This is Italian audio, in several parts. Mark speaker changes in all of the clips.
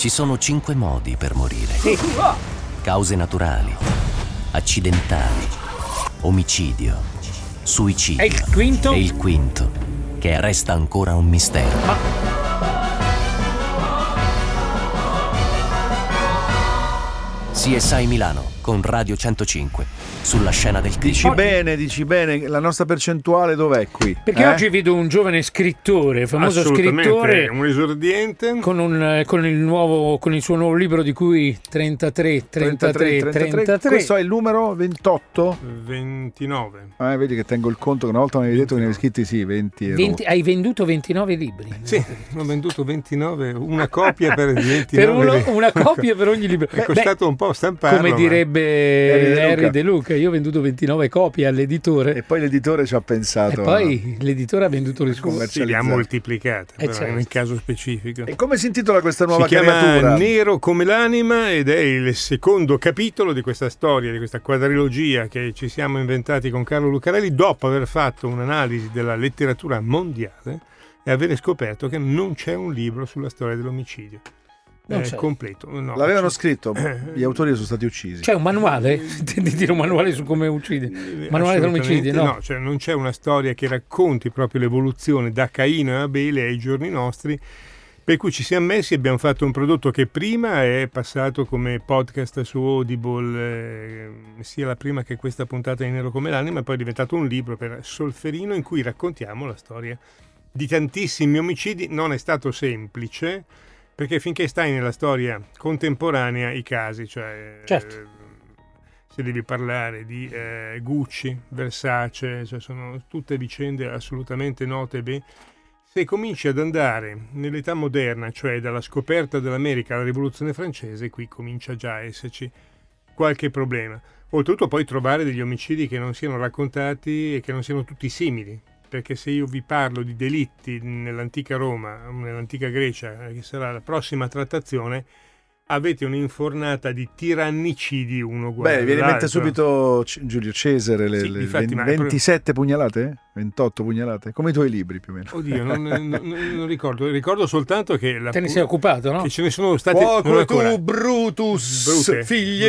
Speaker 1: Ci sono cinque modi per morire. Cause naturali, accidentali, omicidio, suicidio.
Speaker 2: E il quinto?
Speaker 1: E il quinto, che resta ancora un mistero. CSI Milano con Radio 105 sulla scena del
Speaker 3: Dici
Speaker 1: crimine.
Speaker 3: bene, dici bene, la nostra percentuale dov'è qui?
Speaker 2: Perché
Speaker 3: Eh?
Speaker 2: oggi vedo un giovane scrittore, famoso scrittore,
Speaker 4: un esordiente.
Speaker 2: con, un, eh, con il nuovo, con il suo nuovo libro di cui 33, 33, 33.
Speaker 3: Questo è il numero 28?
Speaker 4: 29.
Speaker 3: Eh, vedi che tengo il conto che una volta mi avevi detto che ne avevi scritti sì, 20 e
Speaker 2: 20 hai venduto 29 libri.
Speaker 4: Sì, ho venduto 29, una copia per 29.
Speaker 2: Per uno- una copia per ogni libro.
Speaker 4: È costato un po' stamparlo.
Speaker 2: Come direbbe
Speaker 3: Harry De
Speaker 2: Harry
Speaker 3: Luca.
Speaker 2: Luca, io ho venduto 29 copie all'editore
Speaker 3: E poi l'editore ci ha
Speaker 2: e
Speaker 3: pensato.
Speaker 2: poi l'editore ha venduto le sue.
Speaker 4: Sì, le ha moltiplicate,
Speaker 2: Eh,
Speaker 4: però
Speaker 2: certo.
Speaker 4: nel caso specifico.
Speaker 3: E come si intitola questa nuova
Speaker 4: Si chiama
Speaker 3: creatura?
Speaker 4: Nero come l'anima ed è il secondo capitolo di questa storia, di questa quadrilogia che ci siamo inventati con Carlo Lucarelli dopo aver fatto un'analisi della letteratura mondiale e aver scoperto che non c'è un libro sulla storia dell'omicidio.
Speaker 2: Non
Speaker 4: Eh,
Speaker 2: c'è.
Speaker 4: completo. No,
Speaker 3: L'avevano
Speaker 4: c'è-
Speaker 3: scritto, gli autori sono stati uccisi.
Speaker 2: C'è un manuale? Intendi dire un manuale su come uccide? Manuale
Speaker 4: Assolutamente
Speaker 2: dell'omicidio, no?
Speaker 4: cioè non c'è una storia che racconti proprio l'evoluzione da Caino e Abele ai giorni nostri. Per cui ci siamo messi e abbiamo fatto un prodotto che prima è passato come podcast su Audible, eh, sia la prima che questa puntata di Nero come l'anima, e poi è diventato un libro per Solferino in cui raccontiamo la storia di tantissimi omicidi. Non è stato semplice, perché finché stai nella storia contemporanea i casi, cioè
Speaker 2: Certo.
Speaker 4: eh, se devi parlare di eh, Gucci, Versace, cioè sono tutte vicende assolutamente note ben. Se cominci ad andare nell'età moderna, cioè dalla scoperta dell'America alla rivoluzione francese, qui comincia già a esserci qualche problema. Oltretutto poi trovare degli omicidi che non siano raccontati e che non siano tutti simili, perché se io vi parlo di delitti nell'antica Roma, nell'antica Grecia, eh, che sarà la prossima trattazione, avete un'infornata di tirannicidi uno uguale
Speaker 3: Beh, viene in mente subito C- Giulio Cesare, le,
Speaker 4: Sì,
Speaker 3: le
Speaker 4: difatti,
Speaker 3: ven-
Speaker 4: ma-
Speaker 3: 27 pugnalate? 28 pugnalate? Come i tuoi libri più o meno.
Speaker 4: Oddio, non, non- non ricordo, ricordo soltanto che, la,
Speaker 2: Te ne sei occupato, no?
Speaker 4: che ce ne sono
Speaker 3: Fuoco
Speaker 4: ancora.
Speaker 3: tu, Brutus,
Speaker 4: Brute,
Speaker 3: figli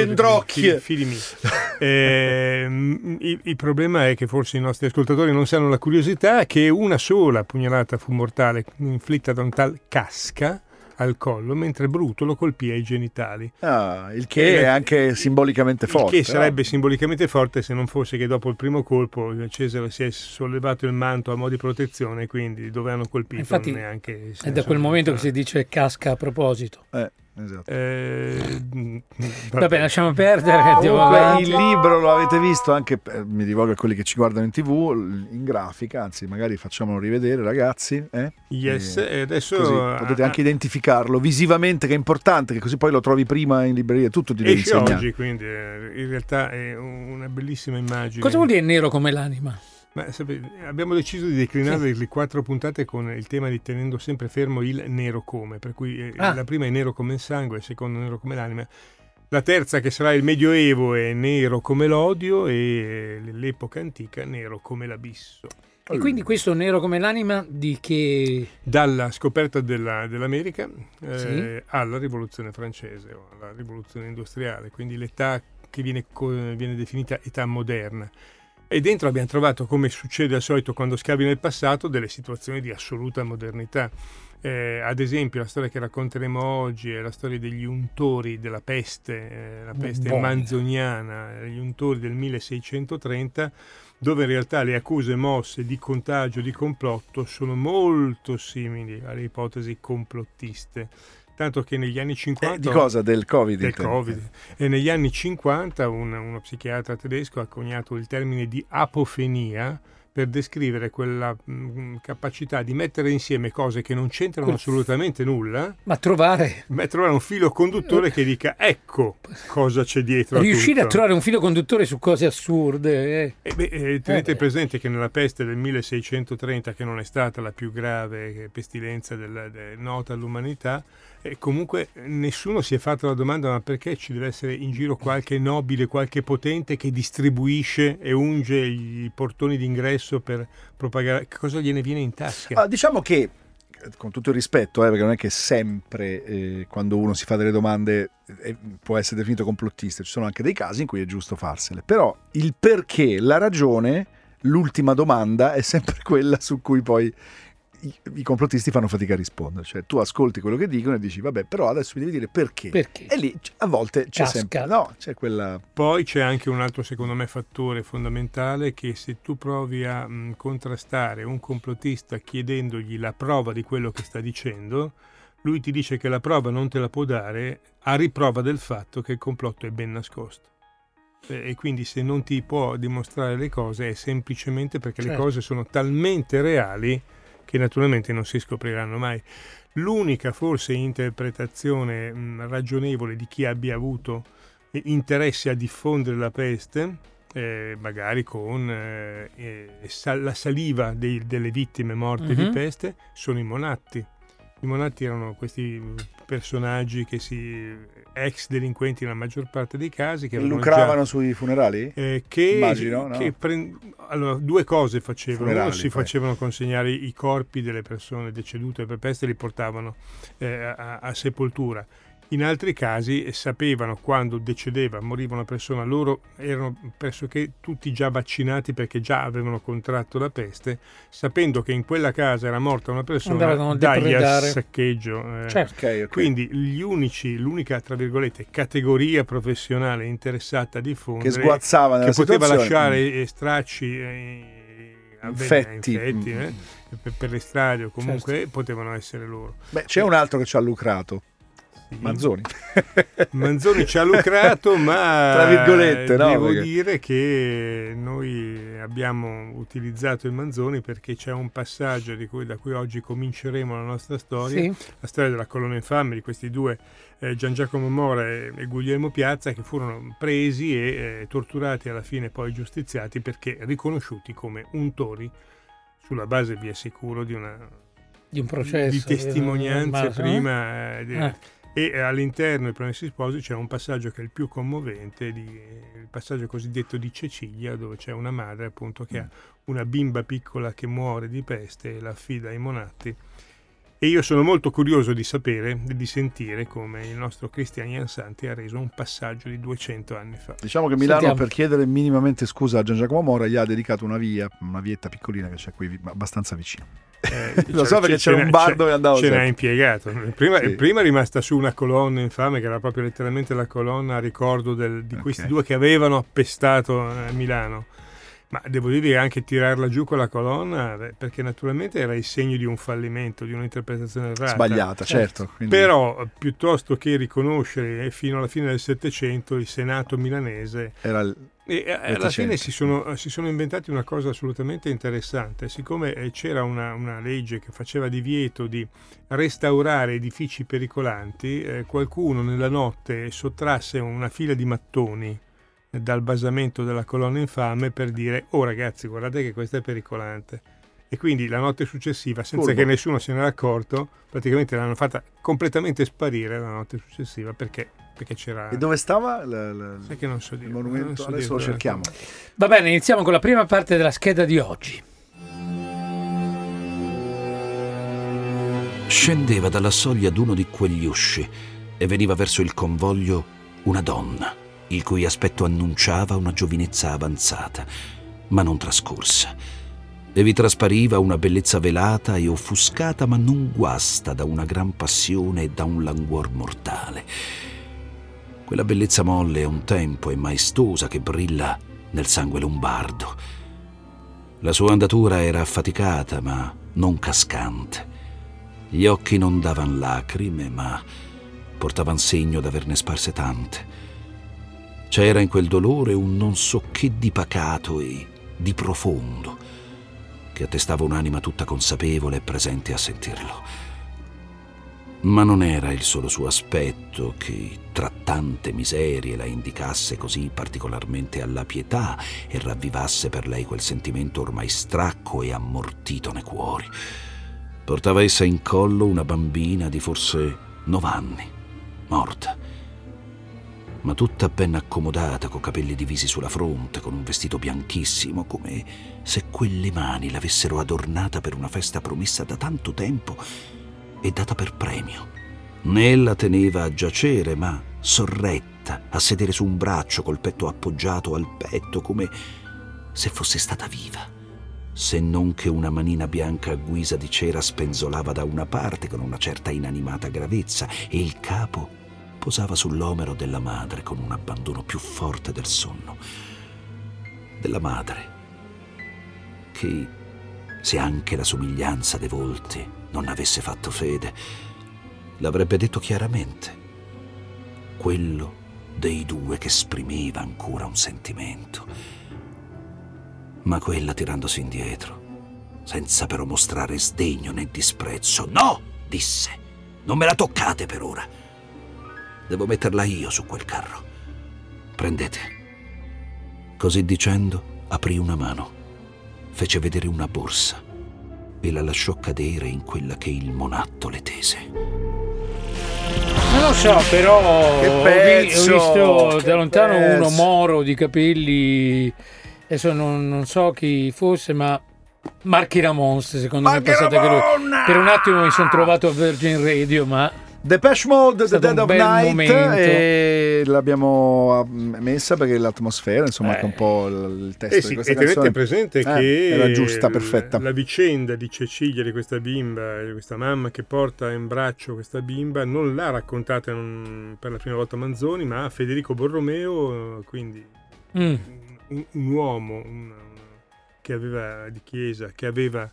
Speaker 4: fi- Figli miei. Ehm, il, il problema è che forse i nostri ascoltatori non sanno la curiosità che una sola pugnalata fu mortale, inflitta da un tal Casca al collo, mentre Bruto lo colpì ai genitali.
Speaker 3: Ah, il che è anche simbolicamente
Speaker 4: Il
Speaker 3: forte.
Speaker 4: che sarebbe simbolicamente forte se non fosse che dopo il primo colpo Cesare si è sollevato il manto a mo' di protezione, quindi dove hanno colpito
Speaker 2: Infatti,
Speaker 4: neanche...
Speaker 2: È da quel momento che si dice casca a proposito.
Speaker 3: Eh, esatto.
Speaker 4: Eh,
Speaker 2: Vabbè, lasciamo perdere.
Speaker 3: Comunque, il libro lo avete visto anche, eh, mi rivolgo a quelli che ci guardano in tv, in grafica, anzi magari facciamolo rivedere ragazzi. eh?
Speaker 4: Yes,
Speaker 3: E
Speaker 4: e adesso
Speaker 3: potete
Speaker 4: ah,
Speaker 3: anche identificarlo visivamente, che è importante, che così poi lo trovi prima in libreria, tutto ti devi insegnare.
Speaker 4: oggi, quindi eh, in realtà è una bellissima immagine.
Speaker 2: Cosa vuol dire nero come l'anima?
Speaker 4: Ma, sapete, abbiamo deciso di declinare le quattro puntate con il tema di tenendo sempre fermo il nero come, per cui eh,
Speaker 2: Ah.
Speaker 4: la prima è nero come il sangue, il secondo nero come l'anima. La terza, che sarà il Medioevo, è nero come l'odio e l'epoca antica nero come l'abisso.
Speaker 2: E quindi questo nero come l'anima di che...
Speaker 4: Dalla scoperta della- dell'America eh,
Speaker 2: Sì.
Speaker 4: alla rivoluzione francese o alla rivoluzione industriale, quindi l'età che viene, viene definita età moderna. E dentro abbiamo trovato, come succede al solito quando scavi nel passato, delle situazioni di assoluta modernità. Eh, ad esempio, la storia che racconteremo oggi è la storia degli untori della peste, eh, la peste
Speaker 2: Buona.
Speaker 4: manzoniana, gli untori del 1630, dove in realtà le accuse mosse di contagio, di complotto, sono molto simili alle ipotesi complottiste. Tanto che negli anni 50...
Speaker 3: Eh, di cosa? Del Covid?
Speaker 4: Del? Covid. E negli anni 50 un- uno psichiatra tedesco ha coniato il termine di apofenia per descrivere quella mm, capacità di mettere insieme cose che non c'entrano
Speaker 2: Quel-
Speaker 4: assolutamente nulla,
Speaker 2: Ma trovare...
Speaker 4: ma trovare un filo conduttore che dica ecco cosa c'è dietro.
Speaker 2: Riuscire a
Speaker 4: tutto.
Speaker 2: trovare un filo conduttore su cose assurde. eh.
Speaker 4: Eh beh, eh, tenete
Speaker 2: Eh
Speaker 4: presente che nella peste del 1630, che non è stata la più grave pestilenza del- de- nota all'umanità, eh, comunque nessuno si è fatto la domanda ma perché ci deve essere in giro qualche nobile, qualche potente che distribuisce e unge i portoni d'ingresso per propagare, cosa gliene viene in tasca?
Speaker 3: Ah, diciamo che con tutto il rispetto, eh, perché non è che sempre eh, quando uno si fa delle domande eh, può essere definito complottista, ci sono anche dei casi in cui è giusto farsele, però il perché, la ragione, l'ultima domanda è sempre quella su cui poi i, i, complottisti fanno fatica a rispondere. Cioè, tu ascolti quello che dicono e dici, vabbè, però adesso mi devi dire perché.
Speaker 2: perché?
Speaker 3: E lì a volte c'è Casca. sempre. No, c'è quella.
Speaker 4: Poi c'è anche un altro, secondo me, fattore fondamentale: che se tu provi a mh, contrastare un complottista chiedendogli la prova di quello che sta dicendo, lui ti dice che la prova non te la può dare a riprova del fatto che il complotto è ben nascosto e quindi se non ti può dimostrare le cose è semplicemente perché certo. le cose sono talmente reali che naturalmente non si scopriranno mai. L'unica forse interpretazione mh, ragionevole di chi abbia avuto interesse a diffondere la peste, eh, magari con eh, eh, la saliva dei, delle vittime morte mm-hmm. di mhm. peste, sono i monatti. I monatti erano questi personaggi che si ex delinquenti nella maggior parte dei casi che
Speaker 3: lucravano già, sui funerali?
Speaker 4: Eh, che, Immagino, no? che pre- allora, due cose facevano funerali, uno si poi. facevano consegnare i corpi delle persone decedute per peste e li portavano eh, a, a sepoltura in altri casi sapevano quando decedeva, moriva una persona, loro erano pressoché tutti già vaccinati perché già avevano contratto la peste, sapendo che in quella casa era morta una persona, dagli al saccheggio. Eh. Certo. Okay, okay. Quindi unici, l'unica, tra virgolette, categoria professionale interessata a diffondere,
Speaker 3: che sguazzava
Speaker 4: che
Speaker 3: poteva
Speaker 4: lasciare mm. stracci... Eh, infetti, infetti mm. eh, per, per, le strade o comunque certo. potevano essere loro.
Speaker 3: Beh, c'è un altro che ci ha lucrato Manzoni.
Speaker 4: Manzoni ci ha lucrato, ma
Speaker 3: Tra virgolette, no,
Speaker 4: devo
Speaker 3: perché...
Speaker 4: dire che noi abbiamo utilizzato il Manzoni perché c'è un passaggio cui, da cui oggi cominceremo la nostra storia, sì. la storia della colonna infame di questi due, eh, Gian Giacomo Mora e, e, Guglielmo Piazza, che furono presi e eh, torturati alla fine poi giustiziati perché riconosciuti come untori sulla base, vi assicuro, di una
Speaker 2: di un processo
Speaker 4: di testimonianze di prima eh, eh e all'interno dei Promessi Sposi c'è un passaggio che è il più commovente, di, il passaggio cosiddetto di Cecilia, dove c'è una madre appunto che ha una bimba piccola che muore di peste e la affida ai monatti. E io sono molto curioso di sapere, di sentire come il nostro Cristian Jansanti ha reso un passaggio di 200 anni fa.
Speaker 3: Diciamo che Milano, Sentiamo. per chiedere minimamente scusa a Gian Giacomo Mora, gli ha dedicato una via, una vietta piccolina che c'è qui abbastanza vicino. Eh, Lo so perché c'era un bar dove andavo
Speaker 4: Ce n'ha impiegato. Prima, sì. prima, è rimasta su una colonna infame che era proprio letteralmente la colonna a ricordo del, di questi okay. due che avevano appestato a Milano. Ma devo dire che anche tirarla giù con la colonna, perché naturalmente era il segno di un fallimento, di un'interpretazione errata.
Speaker 3: Sbagliata, certo.
Speaker 4: Quindi... Però, piuttosto che riconoscere fino alla fine del Settecento il Senato milanese...
Speaker 3: Era il...
Speaker 4: E alla fine si sono, si sono, inventati una cosa assolutamente interessante. Siccome eh, c'era una, una, legge che faceva divieto di restaurare edifici pericolanti, eh, qualcuno nella notte sottrasse una fila di mattoni dal basamento della colonna infame per dire oh ragazzi guardate che questa è pericolante. E quindi la notte successiva senza Curvo. che nessuno se ne era accorto praticamente l'hanno fatta completamente sparire la notte successiva perché, perché c'era
Speaker 3: e dove stava la, la,
Speaker 4: Sai che non so dire,
Speaker 3: il monumento? so adesso lo cerchiamo.
Speaker 2: Va bene iniziamo con la prima parte della scheda di oggi.
Speaker 5: Scendeva dalla soglia d'uno di quegli usci e veniva verso il convoglio una donna il cui aspetto annunciava una giovinezza avanzata, ma non trascorsa. E vi traspariva una bellezza velata e offuscata, ma non guasta da una gran passione e da un languor mortale. Quella bellezza molle a un tempo e maestosa che brilla nel sangue lombardo. La sua andatura era affaticata, ma non cascante. Gli occhi non davan lacrime, ma portavan segno d'averne sparse tante. C'era in quel dolore un non so che di pacato e di profondo, che attestava un'anima tutta consapevole e presente a sentirlo. Ma non era il solo suo aspetto che, tra tante miserie, la indicasse così particolarmente alla pietà e ravvivasse per lei quel sentimento ormai stracco e ammortito nei cuori. Portava essa in collo una bambina di forse nove anni, morta ma tutta ben accomodata, con capelli divisi sulla fronte, con un vestito bianchissimo, come se quelle mani l'avessero adornata per una festa promessa da tanto tempo e data per premio. Né la teneva a giacere, ma sorretta, a sedere su un braccio col petto appoggiato al petto, come se fosse stata viva. Se non che una manina bianca a guisa di cera spenzolava da una parte con una certa inanimata gravezza e il capo posava sull'omero della madre con un abbandono più forte del sonno. Della madre, che, se anche la somiglianza dei volti non avesse fatto fede, l'avrebbe detto chiaramente. Quello dei due che esprimeva ancora un sentimento. Ma quella tirandosi indietro, senza però mostrare sdegno né disprezzo. No, disse, non me la toccate per ora. Devo metterla io su quel carro. Prendete. Così dicendo, aprì una mano, fece vedere una borsa e la lasciò cadere in quella che il monatto le tese.
Speaker 2: Non lo so, però
Speaker 3: Che pezzo,
Speaker 2: ho visto
Speaker 3: che
Speaker 2: da lontano
Speaker 3: pezzo.
Speaker 2: uno moro di capelli. Adesso non, non so chi fosse, ma Marchi Ramons, secondo me
Speaker 3: Marchi
Speaker 2: pensate che lui.
Speaker 3: Ramona!
Speaker 2: Per un attimo mi sono trovato a Virgin Radio, ma
Speaker 3: Depeche Mode, The Dead of Night
Speaker 2: momento.
Speaker 3: e l'abbiamo ah, messa perché l'atmosfera, insomma,
Speaker 2: Eh.
Speaker 3: che è un po' il testo
Speaker 4: Eh
Speaker 3: di
Speaker 4: sì,
Speaker 3: questa
Speaker 4: e tenete
Speaker 3: canzone.
Speaker 4: presente
Speaker 3: Eh,
Speaker 4: che
Speaker 3: era giusta, perfetta.
Speaker 4: La vicenda di Cecilia, di questa bimba, di questa mamma che porta in braccio questa bimba, non l'ha raccontata mm, per la prima volta Manzoni, ma Federico Borromeo, quindi
Speaker 2: mm,
Speaker 4: un, un uomo un- che aveva di chiesa, che aveva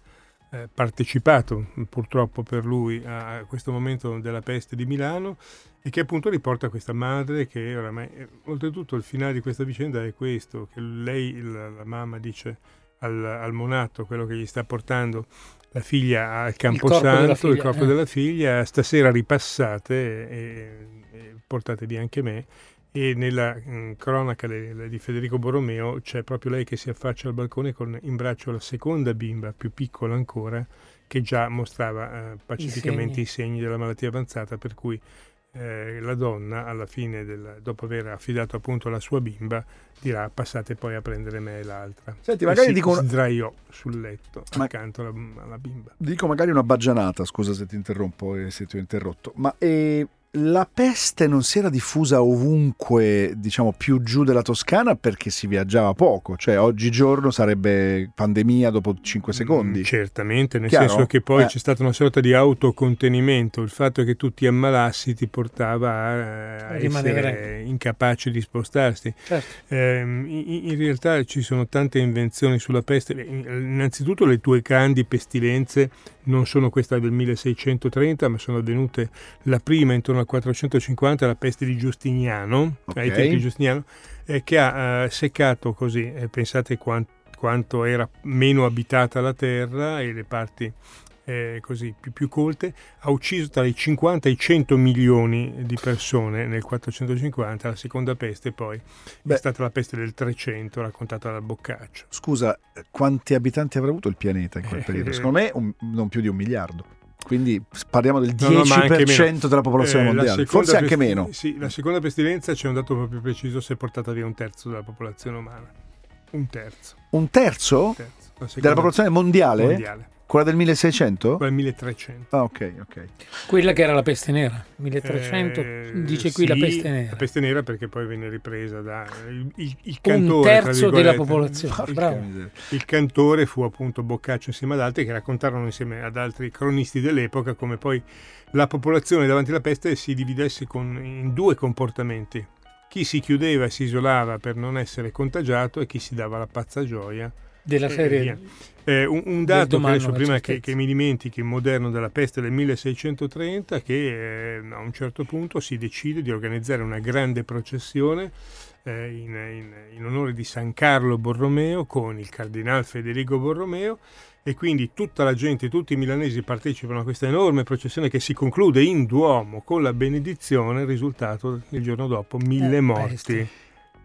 Speaker 4: eh, partecipato purtroppo per lui a questo momento della peste di Milano e che appunto riporta questa madre che oramai, eh, oltretutto il finale di questa vicenda è questo, che lei, la, la mamma dice al, al monato, quello che gli sta portando la figlia al
Speaker 2: corpo della
Speaker 4: Camposanto, il
Speaker 2: figlia,
Speaker 4: corpo
Speaker 2: eh.
Speaker 4: della figlia, stasera ripassate e, e portatevi anche me e nella mm, cronaca le- le- di Federico Borromeo c'è proprio lei che si affaccia al balcone con in braccio la seconda bimba, più piccola ancora, che già mostrava eh, pacificamente
Speaker 2: segni.
Speaker 4: i segni. della malattia avanzata, per cui eh, la donna alla fine, del- dopo aver affidato appunto la sua bimba, dirà passate poi a prendere me e l'altra.
Speaker 3: Senti,
Speaker 4: E
Speaker 3: magari
Speaker 4: si
Speaker 3: dico una-
Speaker 4: sdraiò sul letto
Speaker 3: Ma-
Speaker 4: accanto alla, alla bimba.
Speaker 3: Dico magari una baggianata, scusa se ti interrompo e se ti ho interrotto, ma eh, la peste non si era diffusa ovunque, diciamo, più giù della Toscana perché si viaggiava poco, cioè oggigiorno sarebbe pandemia dopo 5 secondi.
Speaker 4: Mm, certamente, nel
Speaker 3: Chiaro?
Speaker 4: senso che poi
Speaker 3: Eh.
Speaker 4: c'è stata una sorta di autocontenimento, il fatto che tu ti ammalassi ti portava a, a
Speaker 2: rimanere.
Speaker 4: essere incapace di spostarsi.
Speaker 2: certo.
Speaker 4: Ehm, in, in realtà ci sono tante invenzioni sulla peste, innanzitutto le tue grandi pestilenze non sono questa del 1630, ma sono avvenute la prima intorno al 450, la peste di Giustiniano, ai
Speaker 3: Ok.
Speaker 4: tempi di Giustiniano, eh, che ha eh, seccato così, eh, pensate quan- quanto era meno abitata la terra e le parti eh, così più, più colte, ha ucciso tra i 50 e i 100 milioni di persone nel 450, la seconda peste poi
Speaker 3: Beh.
Speaker 4: è stata la peste del 300 raccontata dal Boccaccio.
Speaker 3: Scusa, quanti abitanti avrà avuto il pianeta in quel
Speaker 4: Eh,
Speaker 3: periodo?
Speaker 4: eh,
Speaker 3: Secondo me un- non più di un miliardo. Quindi parliamo del
Speaker 4: No, no, ma anche
Speaker 3: 10% della popolazione
Speaker 4: Eh,
Speaker 3: mondiale, forse anche
Speaker 4: pesti-
Speaker 3: meno.
Speaker 4: Sì, la seconda pestilenza c'è un dato proprio preciso, si è portata via un terzo della popolazione umana. Un terzo.
Speaker 3: Un terzo
Speaker 4: un terzo.
Speaker 3: Della popolazione mondiale?
Speaker 4: mondiale.
Speaker 3: Quella del 1600?
Speaker 4: Quella 1300.
Speaker 3: Ah, ok, ok.
Speaker 2: Quella che era la peste nera, 1300,
Speaker 4: Eh,
Speaker 2: dice qui la
Speaker 4: sì,
Speaker 2: peste nera.
Speaker 4: La peste nera perché poi venne ripresa da il, il- il
Speaker 2: Un
Speaker 4: cantore. tra
Speaker 2: terzo della popolazione,
Speaker 3: Porca
Speaker 2: bravo.
Speaker 4: Il cantore fu appunto Boccaccio insieme ad altri che raccontarono insieme ad altri cronisti dell'epoca come poi la popolazione davanti alla peste si dividesse con- in due comportamenti. Chi si chiudeva e si isolava per non essere contagiato e chi si dava la pazza gioia.
Speaker 2: Della
Speaker 4: e
Speaker 2: serie.
Speaker 4: Eh, un, un dato che adesso prima che, che mi dimentichi, moderno della peste del 1630, che eh, a un certo punto si decide di organizzare una grande processione eh, in, in- in onore di San Carlo Borromeo con il cardinal Federico Borromeo e quindi tutta la gente, tutti i milanesi partecipano a questa enorme processione che si conclude in Duomo con la benedizione, risultato il giorno dopo mille
Speaker 2: Eh,
Speaker 4: morti.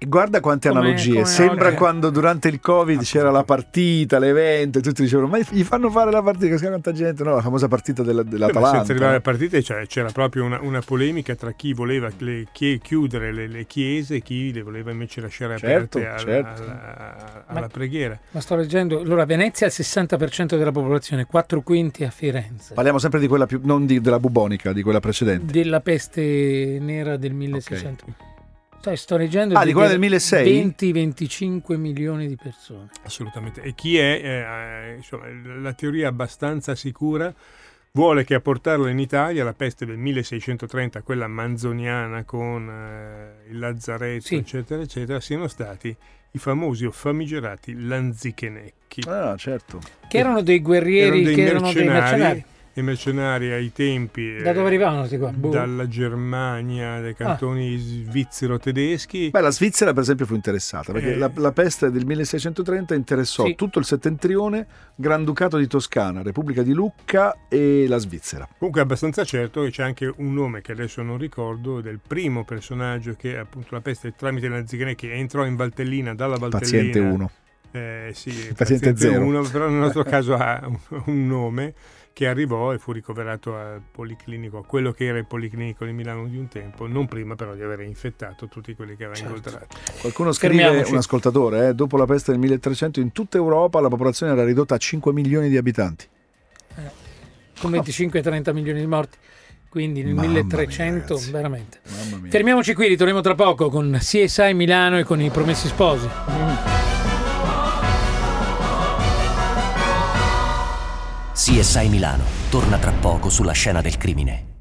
Speaker 3: Guarda quante
Speaker 2: Come-
Speaker 3: analogie.
Speaker 2: come
Speaker 3: Sembra
Speaker 2: oggi.
Speaker 3: quando durante il Covid c'era la partita, l'evento, e tutti dicevano: Ma gli fanno fare la partita, chissà quanta gente. No, la famosa partita della-
Speaker 4: Beh,
Speaker 3: dell'Atalanta.
Speaker 4: senza arrivare alle partite cioè, c'era proprio una, una polemica tra chi voleva le chie- chiudere le, le chiese e chi le voleva invece lasciare
Speaker 3: Certo,
Speaker 4: aperte alla,
Speaker 3: certo.
Speaker 4: alla- alla
Speaker 2: Ma-
Speaker 4: preghiera.
Speaker 2: Ma sto leggendo, allora Venezia ha il 60% della popolazione, 4 quinti a Firenze.
Speaker 3: Parliamo sempre di quella più, non di- della bubonica, di quella precedente.
Speaker 2: Della peste nera del 1600. Sai, sto leggendo
Speaker 3: Ah, di quella del 1600?
Speaker 2: 20-25 milioni di persone.
Speaker 4: Assolutamente. E chi è, eh, insomma, la teoria abbastanza sicura vuole che a portarla in Italia la peste del 1630, quella manzoniana con eh, il lazzaretto,
Speaker 2: Sì.
Speaker 4: eccetera, eccetera, siano stati i famosi o famigerati lanzichenecchi.
Speaker 3: Ah, certo.
Speaker 2: Che erano dei guerrieri,
Speaker 4: erano dei
Speaker 2: che erano dei
Speaker 4: mercenari,
Speaker 2: mercenari.
Speaker 4: I mercenari ai tempi
Speaker 2: Da
Speaker 4: eh,
Speaker 2: dove arrivavano questi qua? Boh.
Speaker 4: dalla Germania, dai cantoni svizzero-tedeschi.
Speaker 3: Beh, la Svizzera, per esempio, fu interessata perché
Speaker 4: Eh.
Speaker 3: la, la peste del 1630 interessò
Speaker 2: Sì.
Speaker 3: tutto il settentrione, Granducato di Toscana, Repubblica di Lucca e la Svizzera.
Speaker 4: Comunque è abbastanza certo che c'è anche un nome che adesso non ricordo del primo personaggio che appunto la peste tramite la Zighenecchi entrò in Valtellina dalla Valtellina.
Speaker 3: Paziente 1.
Speaker 4: Eh, sì,
Speaker 3: Paziente
Speaker 4: paziente
Speaker 3: zero.
Speaker 4: uno, però nel nostro caso ha un, un nome che arrivò e fu ricoverato al Policlinico, a quello che era il Policlinico di Milano di un tempo, non prima però di aver infettato tutti quelli che aveva
Speaker 2: Certo.
Speaker 4: incontrato.
Speaker 3: Qualcuno scrive, un ascoltatore, eh, dopo la peste del 1300 in tutta Europa la popolazione era ridotta a 5 milioni di abitanti.
Speaker 2: con 25-30 milioni di morti. Quindi nel
Speaker 3: Mamma mia,
Speaker 2: 1300,
Speaker 3: ragazzi.
Speaker 2: veramente.
Speaker 3: Mia.
Speaker 2: Fermiamoci qui, ritorniamo tra poco con CSI Milano e con i Promessi Sposi.
Speaker 1: CSI Milano torna tra poco sulla scena del crimine.